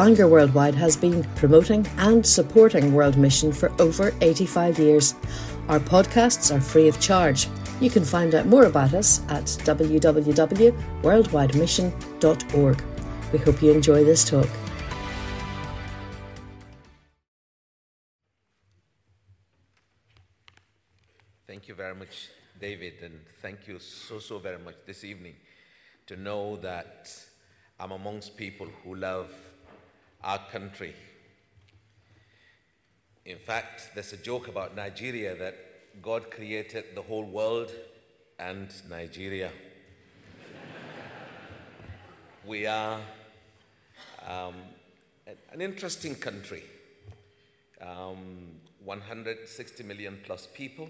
Bangor Worldwide has been promoting and supporting World Mission for over 85 years. Our podcasts are free of charge. You can find out more about us at www.worldwidemission.org. We hope you enjoy this talk. Thank you very much, David, and thank you so, so very much this evening to know that I'm amongst people who love our country. In fact, there's a joke about Nigeria that God created the whole world and Nigeria. we are um, an interesting country. Um, 160 million plus people,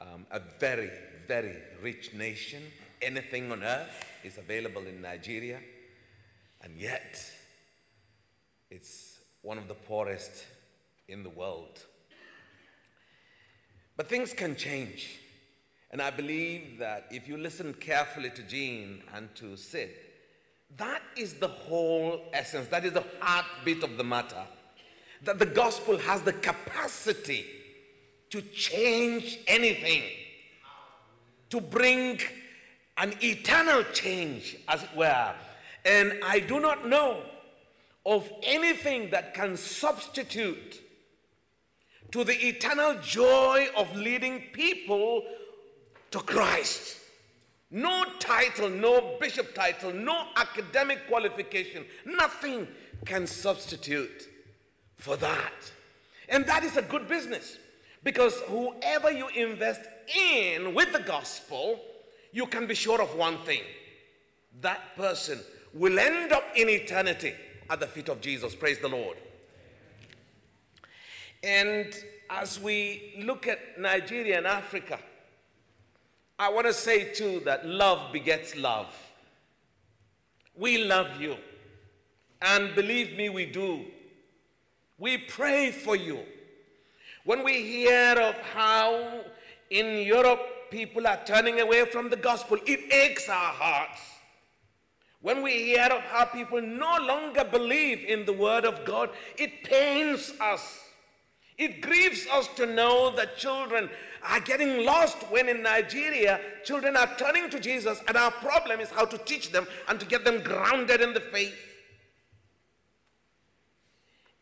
um, a very, very rich nation. Anything on earth is available in Nigeria, and yet it's one of the poorest in the world. But things can change. And I believe that if you listen carefully to Jean and to Sid, that is the whole essence, that is the heartbeat of the matter. That the gospel has the capacity to change anything, to bring an eternal change, as it were. And I do not know of anything that can substitute to the eternal joy of leading people to Christ. No title, no bishop title, no academic qualification, nothing can substitute for that. And that is a good business because whoever you invest in with the gospel, you can be sure of one thing that person will end up in eternity at the feet of Jesus. Praise the Lord. And as we look at Nigeria and Africa, I want to say too that love begets love. We love you. And believe me, we do. We pray for you. When we hear of how in Europe people are turning away from the gospel, it aches our hearts. When we hear of how people no longer believe in the word of God, it pains us. It grieves us to know that children are getting lost when in Nigeria, children are turning to Jesus, and our problem is how to teach them and to get them grounded in the faith.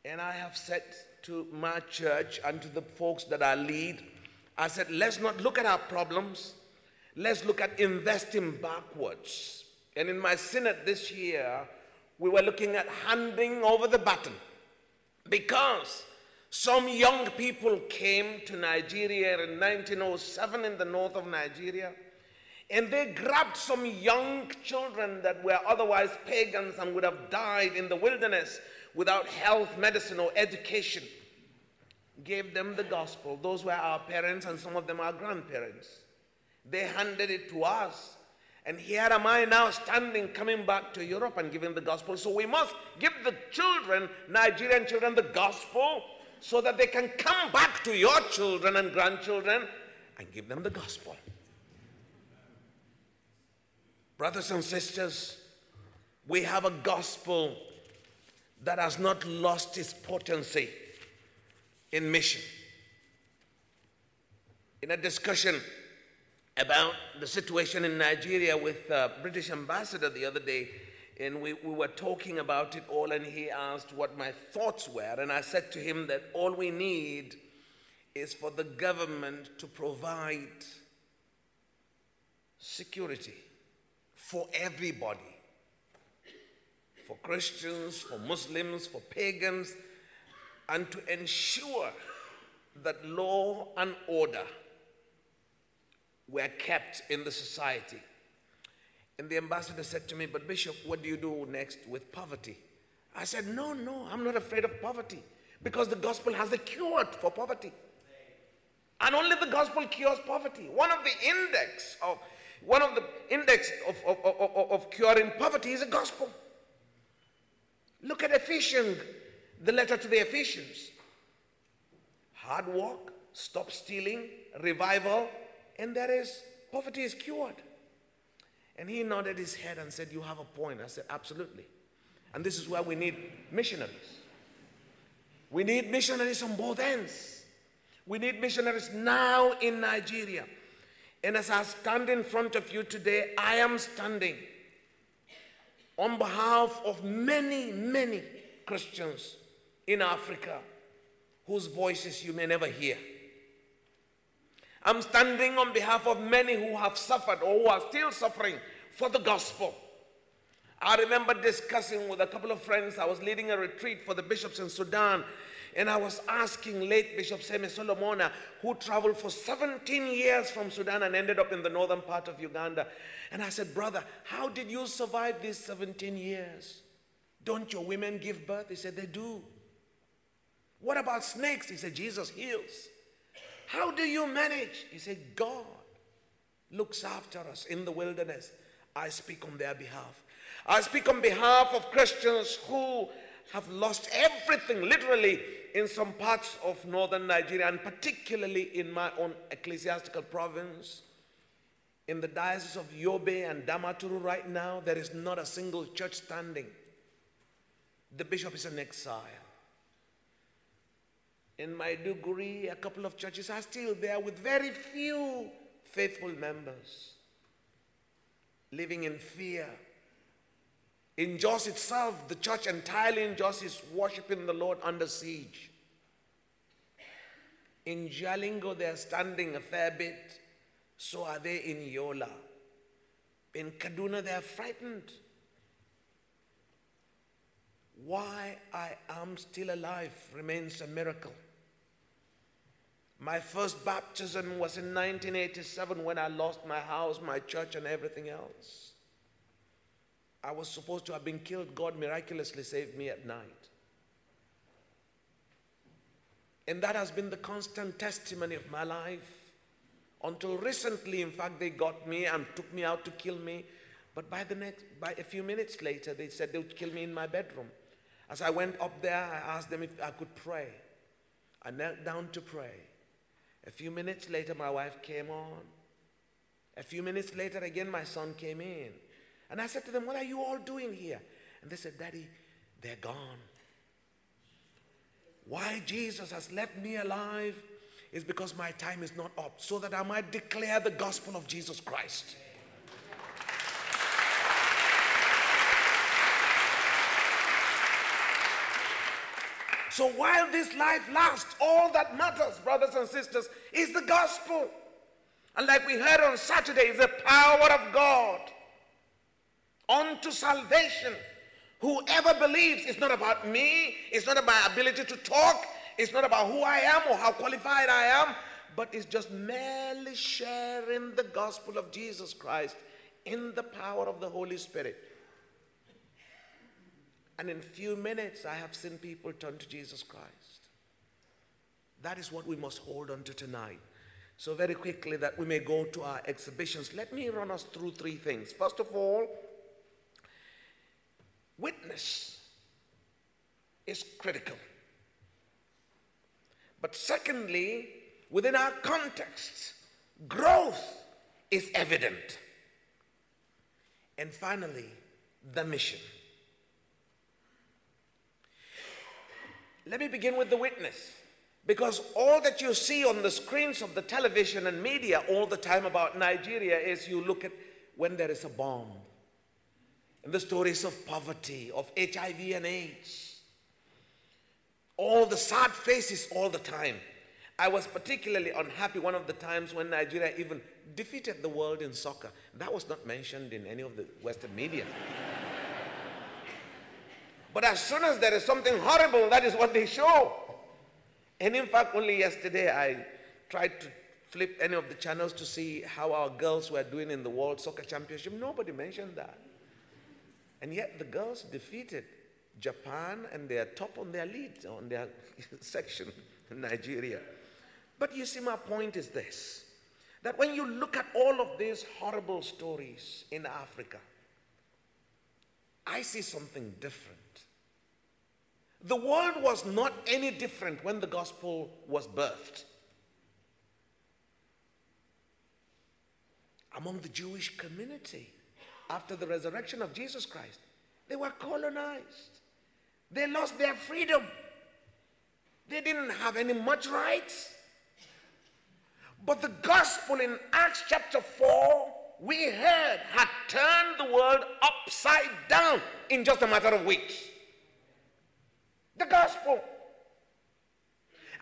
And I have said to my church and to the folks that I lead, I said, let's not look at our problems, let's look at investing backwards. And in my synod this year, we were looking at handing over the baton because some young people came to Nigeria in 1907 in the north of Nigeria, and they grabbed some young children that were otherwise pagans and would have died in the wilderness without health, medicine, or education. Gave them the gospel. Those were our parents, and some of them our grandparents. They handed it to us. And here am I now standing, coming back to Europe and giving the gospel. So we must give the children, Nigerian children, the gospel so that they can come back to your children and grandchildren and give them the gospel. Brothers and sisters, we have a gospel that has not lost its potency in mission. In a discussion about the situation in Nigeria with the British ambassador the other day, and we, we were talking about it all, and he asked what my thoughts were. And I said to him that all we need is for the government to provide security for everybody for Christians, for Muslims, for pagans, and to ensure that law and order were kept in the society. And the ambassador said to me, But Bishop, what do you do next with poverty? I said, No, no, I'm not afraid of poverty because the gospel has a cure for poverty. And only the gospel cures poverty. One of the index of one of the index of, of, of, of curing poverty is the gospel. Look at Ephesians, the letter to the Ephesians. Hard work, stop stealing, revival, and that is poverty is cured. And he nodded his head and said, You have a point. I said, Absolutely. And this is where we need missionaries. We need missionaries on both ends. We need missionaries now in Nigeria. And as I stand in front of you today, I am standing on behalf of many, many Christians in Africa whose voices you may never hear. I'm standing on behalf of many who have suffered or who are still suffering for the gospel. I remember discussing with a couple of friends. I was leading a retreat for the bishops in Sudan, and I was asking late Bishop Seme Solomona, who traveled for 17 years from Sudan and ended up in the northern part of Uganda. And I said, Brother, how did you survive these 17 years? Don't your women give birth? He said, They do. What about snakes? He said, Jesus heals. How do you manage? He said, God looks after us in the wilderness. I speak on their behalf. I speak on behalf of Christians who have lost everything, literally, in some parts of northern Nigeria, and particularly in my own ecclesiastical province. In the diocese of Yobe and Damaturu right now, there is not a single church standing. The bishop is in exile. In Maiduguri, a couple of churches are still there with very few faithful members, living in fear. In Jos itself, the church entirely in Jos is worshiping the Lord under siege. In Jalingo, they're standing a fair bit. So are they in Yola. In Kaduna, they're frightened. Why I am still alive remains a miracle. My first baptism was in 1987 when I lost my house, my church, and everything else. I was supposed to have been killed. God miraculously saved me at night. And that has been the constant testimony of my life. Until recently, in fact, they got me and took me out to kill me. But by the next, by a few minutes later, they said they would kill me in my bedroom. As I went up there, I asked them if I could pray. I knelt down to pray. A few minutes later, my wife came on. A few minutes later, again, my son came in. And I said to them, What are you all doing here? And they said, Daddy, they're gone. Why Jesus has left me alive is because my time is not up, so that I might declare the gospel of Jesus Christ. So while this life lasts, all that matters, brothers and sisters, is the gospel. And like we heard on Saturday, is the power of God unto salvation. Whoever believes, it's not about me, it's not about my ability to talk, it's not about who I am or how qualified I am, but it's just merely sharing the gospel of Jesus Christ in the power of the Holy Spirit. And in few minutes, I have seen people turn to Jesus Christ. That is what we must hold on to tonight. So, very quickly, that we may go to our exhibitions, let me run us through three things. First of all, witness is critical. But secondly, within our context, growth is evident. And finally, the mission. Let me begin with the witness. Because all that you see on the screens of the television and media all the time about Nigeria is you look at when there is a bomb, and the stories of poverty, of HIV and AIDS, all the sad faces all the time. I was particularly unhappy one of the times when Nigeria even defeated the world in soccer. That was not mentioned in any of the Western media. But as soon as there is something horrible, that is what they show. And in fact, only yesterday I tried to flip any of the channels to see how our girls were doing in the World Soccer Championship. Nobody mentioned that. And yet the girls defeated Japan and they are top on their lead, on their section in Nigeria. But you see, my point is this that when you look at all of these horrible stories in Africa, I see something different. The world was not any different when the gospel was birthed. Among the Jewish community, after the resurrection of Jesus Christ, They were colonized. They lost their freedom. They didn't have any much rights. But the gospel in Acts chapter 4, we heard, had turned the world upside down in just a matter of weeks. The gospel.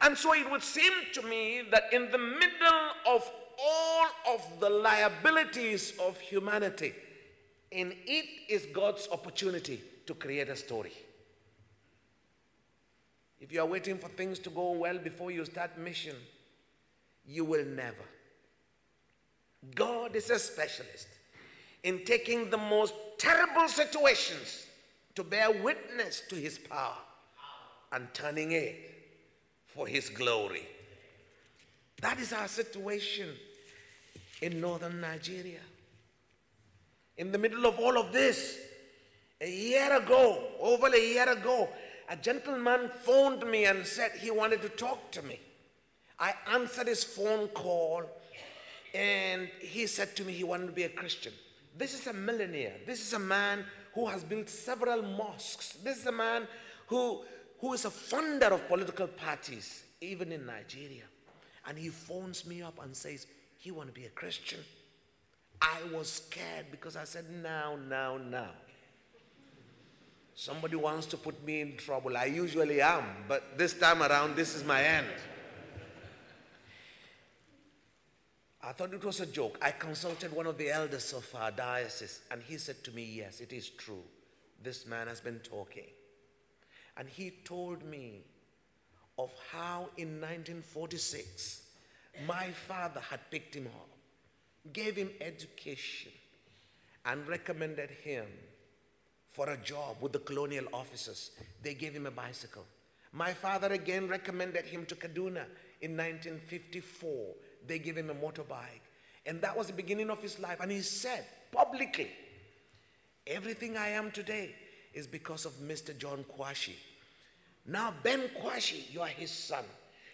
And so it would seem to me that in the middle of all of the liabilities of humanity, in it is God's opportunity to create a story. If you are waiting for things to go well before you start mission, you will never. God is a specialist in taking the most terrible situations to bear witness to his power and turning it for his glory. That is our situation in northern Nigeria. In the middle of all of this, a year ago, over a year ago, a gentleman phoned me and said he wanted to talk to me. I answered his phone call and he said to me he wanted to be a Christian. This is a millionaire. This is a man who has built several mosques. This is a man who, who is a founder of political parties, even in Nigeria. And he phones me up and says, he want to be a Christian. I was scared because I said, now, now, now. Somebody wants to put me in trouble. I usually am, but this time around, this is my end. I thought it was a joke. I consulted one of the elders of our diocese, and he said to me, Yes, it is true. This man has been talking. And he told me of how in 1946 my father had picked him up, gave him education, and recommended him for a job with the colonial officers. They gave him a bicycle. My father again recommended him to Kaduna in 1954. They gave him a motorbike. And that was the beginning of his life. And he said publicly, Everything I am today is because of Mr. John Kwashi. Now, Ben Kwashi, you are his son.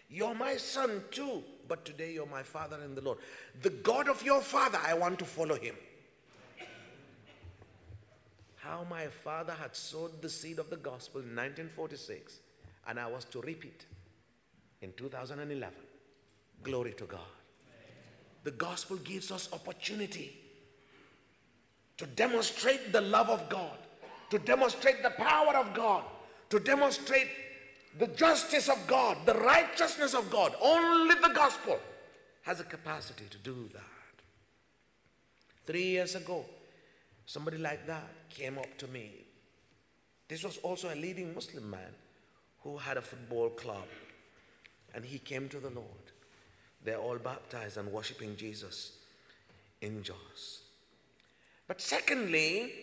You're my son too, but today you're my father in the Lord. The God of your father, I want to follow him how my father had sowed the seed of the gospel in 1946 and I was to reap it in 2011. Glory to God. The gospel gives us opportunity to demonstrate the love of God, to demonstrate the power of God, to demonstrate the justice of God, the righteousness of God. Only the gospel has a capacity to do that. Three years ago, Somebody like that came up to me. This was also a leading Muslim man who had a football club. And he came to the Lord. They're all baptized and worshiping Jesus in Jos. But secondly,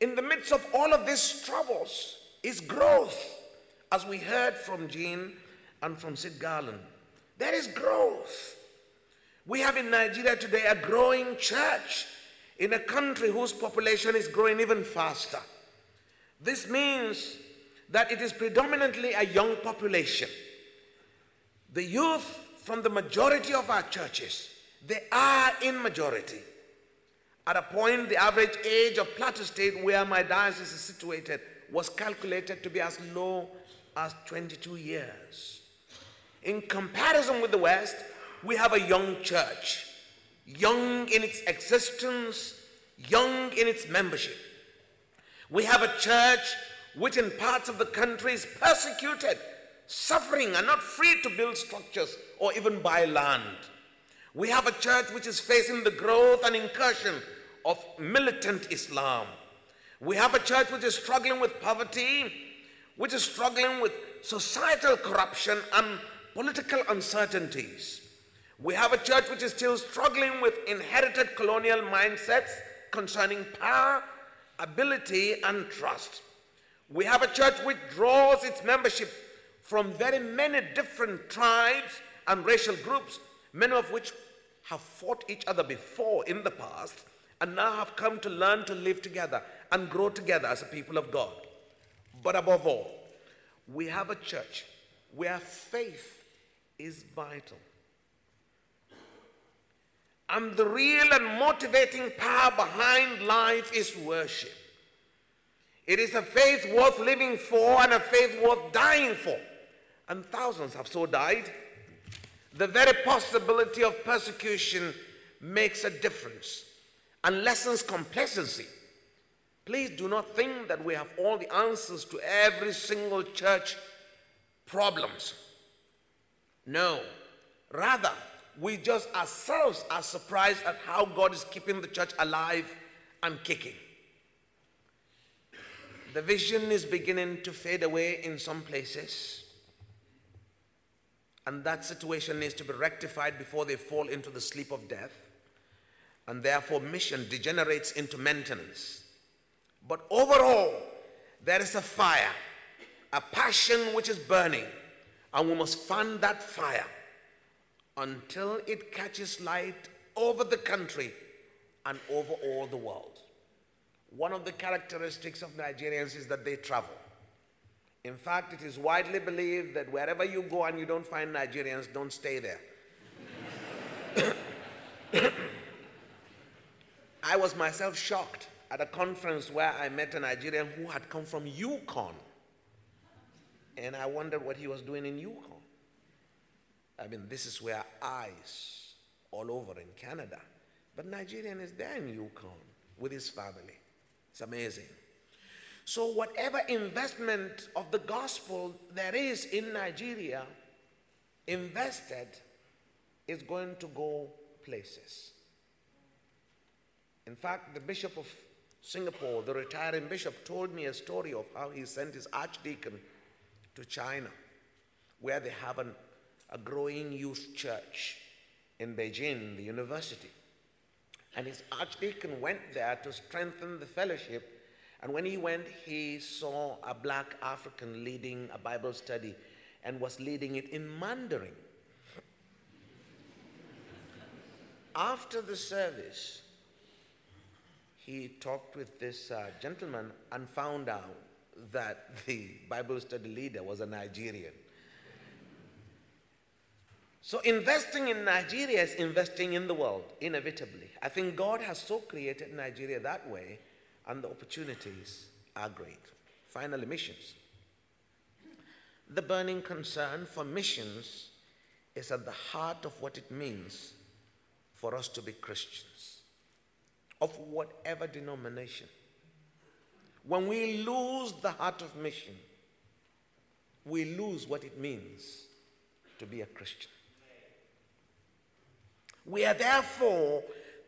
in the midst of all of these troubles is growth, as we heard from Jean and from Sid Garland. There is growth. We have in Nigeria today a growing church in a country whose population is growing even faster. This means that it is predominantly a young population. The youth from the majority of our churches, they are in majority. At a point, the average age of Plateau State, where my diocese is situated, was calculated to be as low as 22 years. In comparison with the West, we have a young church young in its existence, young in its membership. We have a church which in parts of the country is persecuted, suffering, and not free to build structures or even buy land. We have a church which is facing the growth and incursion of militant Islam. We have a church which is struggling with poverty, which is struggling with societal corruption and political uncertainties. We have a church which is still struggling with inherited colonial mindsets concerning power, ability, and trust. We have a church which draws its membership from very many different tribes and racial groups, many of which have fought each other before in the past and now have come to learn to live together and grow together as a people of God. But above all, we have a church where faith is vital. And the real and motivating power behind life is worship. It is a faith worth living for and a faith worth dying for. And thousands have so died. The very possibility of persecution makes a difference and lessens complacency. Please do not think that we have all the answers to every single church problems. No. Rather, we just ourselves are surprised at how God is keeping the church alive and kicking. The vision is beginning to fade away in some places. And that situation needs to be rectified before they fall into the sleep of death. And therefore, mission degenerates into maintenance. But overall, there is a fire, a passion which is burning. And we must fan that fire until it catches light over the country and over all the world. One of the characteristics of Nigerians is that they travel. In fact, it is widely believed that wherever you go and you don't find Nigerians, don't stay there. I was myself shocked at a conference where I met a Nigerian who had come from Yukon. And I wondered what he was doing in Yukon. I mean, this is where ice all over in Canada. But Nigerian is there in Yukon with his family. It's amazing. So, whatever investment of the gospel there is in Nigeria invested is going to go places. In fact, the Bishop of Singapore, the retiring bishop, told me a story of how he sent his archdeacon to China, where they have an, a growing youth church in Beijing, the university. And his archdeacon went there to strengthen the fellowship and when he went, he saw a black African leading a Bible study and was leading it in Mandarin. After the service, he talked with this uh, gentleman and found out that the Bible study leader was a Nigerian. So, investing in Nigeria is investing in the world, inevitably. I think God has so created Nigeria that way and the opportunities are great. Finally, missions. The burning concern for missions is at the heart of what it means for us to be Christians, of whatever denomination. When we lose the heart of mission, we lose what it means to be a Christian. We are therefore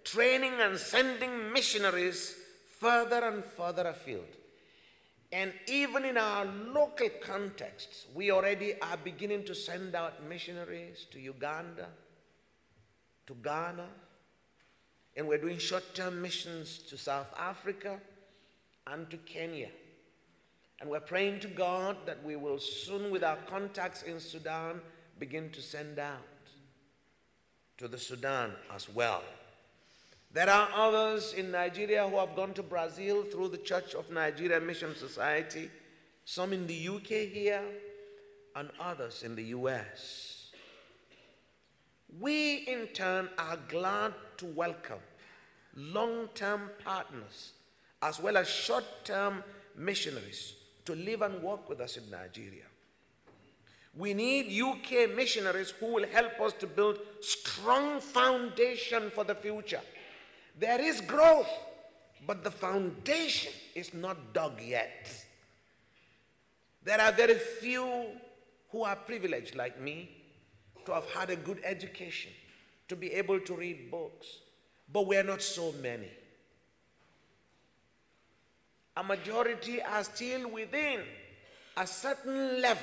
training and sending missionaries further and further afield. And even in our local contexts, we already are beginning to send out missionaries to Uganda, to Ghana, and we're doing short term missions to South Africa and to Kenya. And we're praying to God that we will soon, with our contacts in Sudan, begin to send out to the Sudan as well. There are others in Nigeria who have gone to Brazil through the Church of Nigeria Mission Society, some in the UK here, and others in the US. We, in turn, are glad to welcome long term partners as well as short term missionaries to live and work with us in Nigeria. We need UK missionaries who will help us to build strong foundation for the future. There is growth, but the foundation is not dug yet. There are very few who are privileged, like me, to have had a good education, to be able to read books, but we are not so many. A majority are still within a certain level,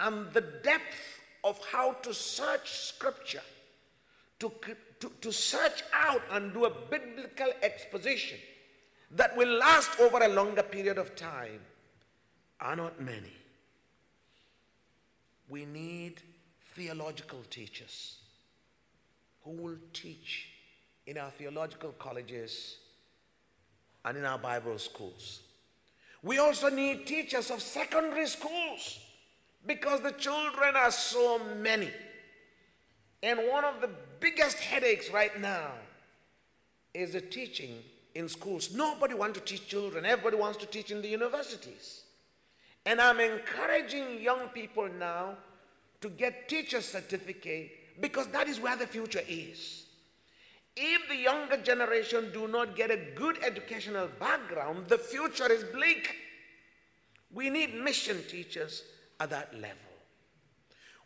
and the depth of how to search scripture, to, to, to search out and do a biblical exposition that will last over a longer period of time are not many. We need theological teachers who will teach in our theological colleges and in our Bible schools. We also need teachers of secondary schools because the children are so many. And one of the biggest headaches right now is the teaching in schools. Nobody wants to teach children. Everybody wants to teach in the universities. And I'm encouraging young people now to get teacher certificate because that is where the future is. If the younger generation do not get a good educational background, the future is bleak. We need mission teachers at that level.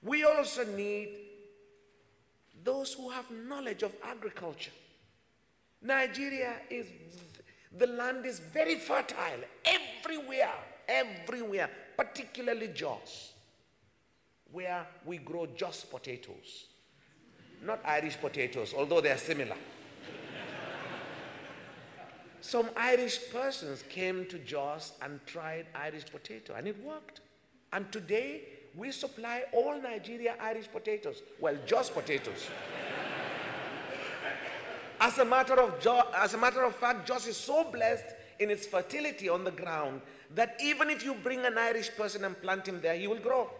We also need those who have knowledge of agriculture. Nigeria is, the land is very fertile everywhere, everywhere, particularly Jos, where we grow just potatoes. Not Irish potatoes, although they are similar. Some Irish persons came to Jos and tried Irish potato, and it worked. And today, we supply all Nigeria Irish potatoes. Well, Jos potatoes. As a matter of, jo- as a matter of fact, Jos is so blessed in its fertility on the ground that even if you bring an Irish person and plant him there, he will grow.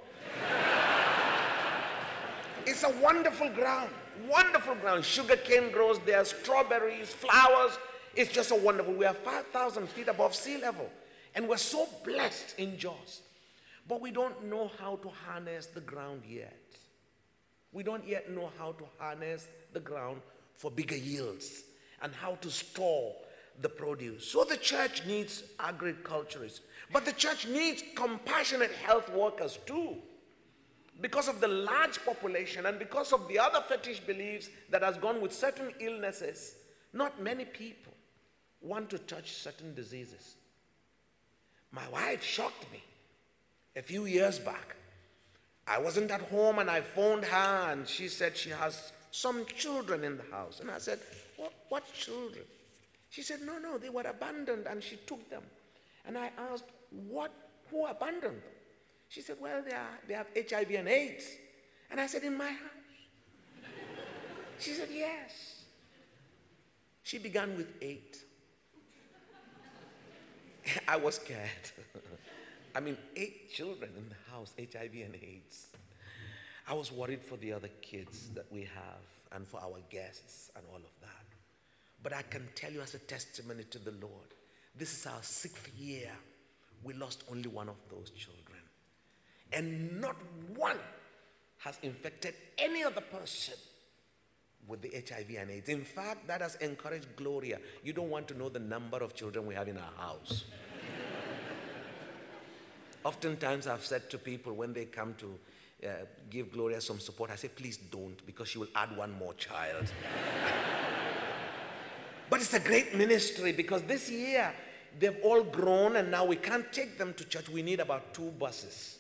It's a wonderful ground, wonderful ground. Sugar cane grows there, strawberries, flowers. It's just a wonderful. We are 5,000 feet above sea level, and we're so blessed in Jos. But we don't know how to harness the ground yet. We don't yet know how to harness the ground for bigger yields and how to store the produce. So the church needs agriculturists, but the church needs compassionate health workers too. Because of the large population and because of the other fetish beliefs that has gone with certain illnesses, not many people want to touch certain diseases. My wife shocked me a few years back. I wasn't at home and I phoned her and she said she has some children in the house. And I said, What, what children? She said, No, no, they were abandoned and she took them. And I asked, What? Who abandoned them? She said, Well, they, are, they have HIV and AIDS. And I said, In my house. she said, Yes. She began with eight. I was scared. I mean, eight children in the house, HIV and AIDS. I was worried for the other kids that we have and for our guests and all of that. But I can tell you as a testimony to the Lord, this is our sixth year. We lost only one of those children. And not one has infected any other person with the HIV and AIDS. In fact, that has encouraged Gloria. You don't want to know the number of children we have in our house. Oftentimes, I've said to people when they come to uh, give Gloria some support, I say, please don't, because she will add one more child. but it's a great ministry because this year they've all grown and now we can't take them to church. We need about two buses.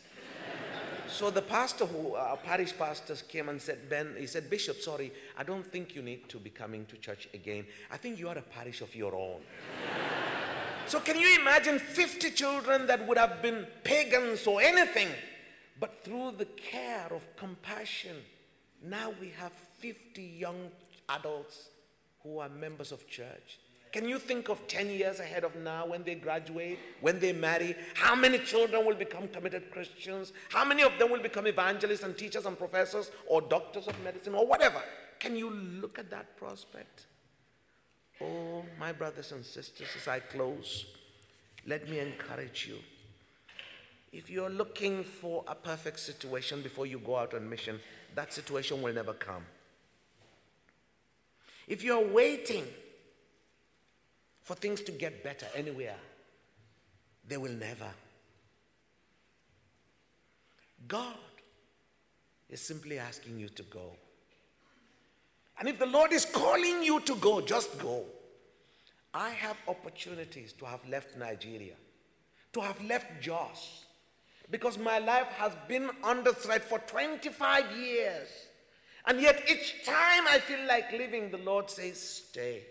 So the pastor who, uh, parish pastors came and said, Ben, he said, Bishop, sorry, I don't think you need to be coming to church again. I think you are a parish of your own. So, can you imagine 50 children that would have been pagans or anything? But through the care of compassion, now we have 50 young adults who are members of church. Can you think of 10 years ahead of now when they graduate, when they marry? How many children will become committed Christians? How many of them will become evangelists and teachers and professors or doctors of medicine or whatever? Can you look at that prospect? Oh, my brothers and sisters, as I close, let me encourage you. If you're looking for a perfect situation before you go out on mission, that situation will never come. If you're waiting for things to get better anywhere, they will never. God is simply asking you to go. And if the Lord is calling you to go, just go. I have opportunities to have left Nigeria, to have left Jos, because my life has been under threat for 25 years. And yet, each time I feel like leaving, the Lord says, Stay.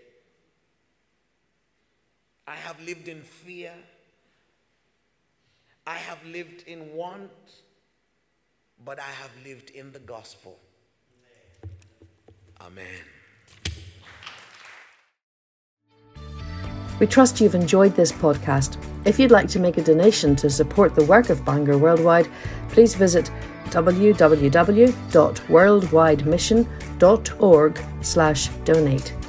I have lived in fear. I have lived in want, but I have lived in the gospel. Amen. We trust you've enjoyed this podcast. If you'd like to make a donation to support the work of Bangor Worldwide, please visit www.worldwidemission.org/donate.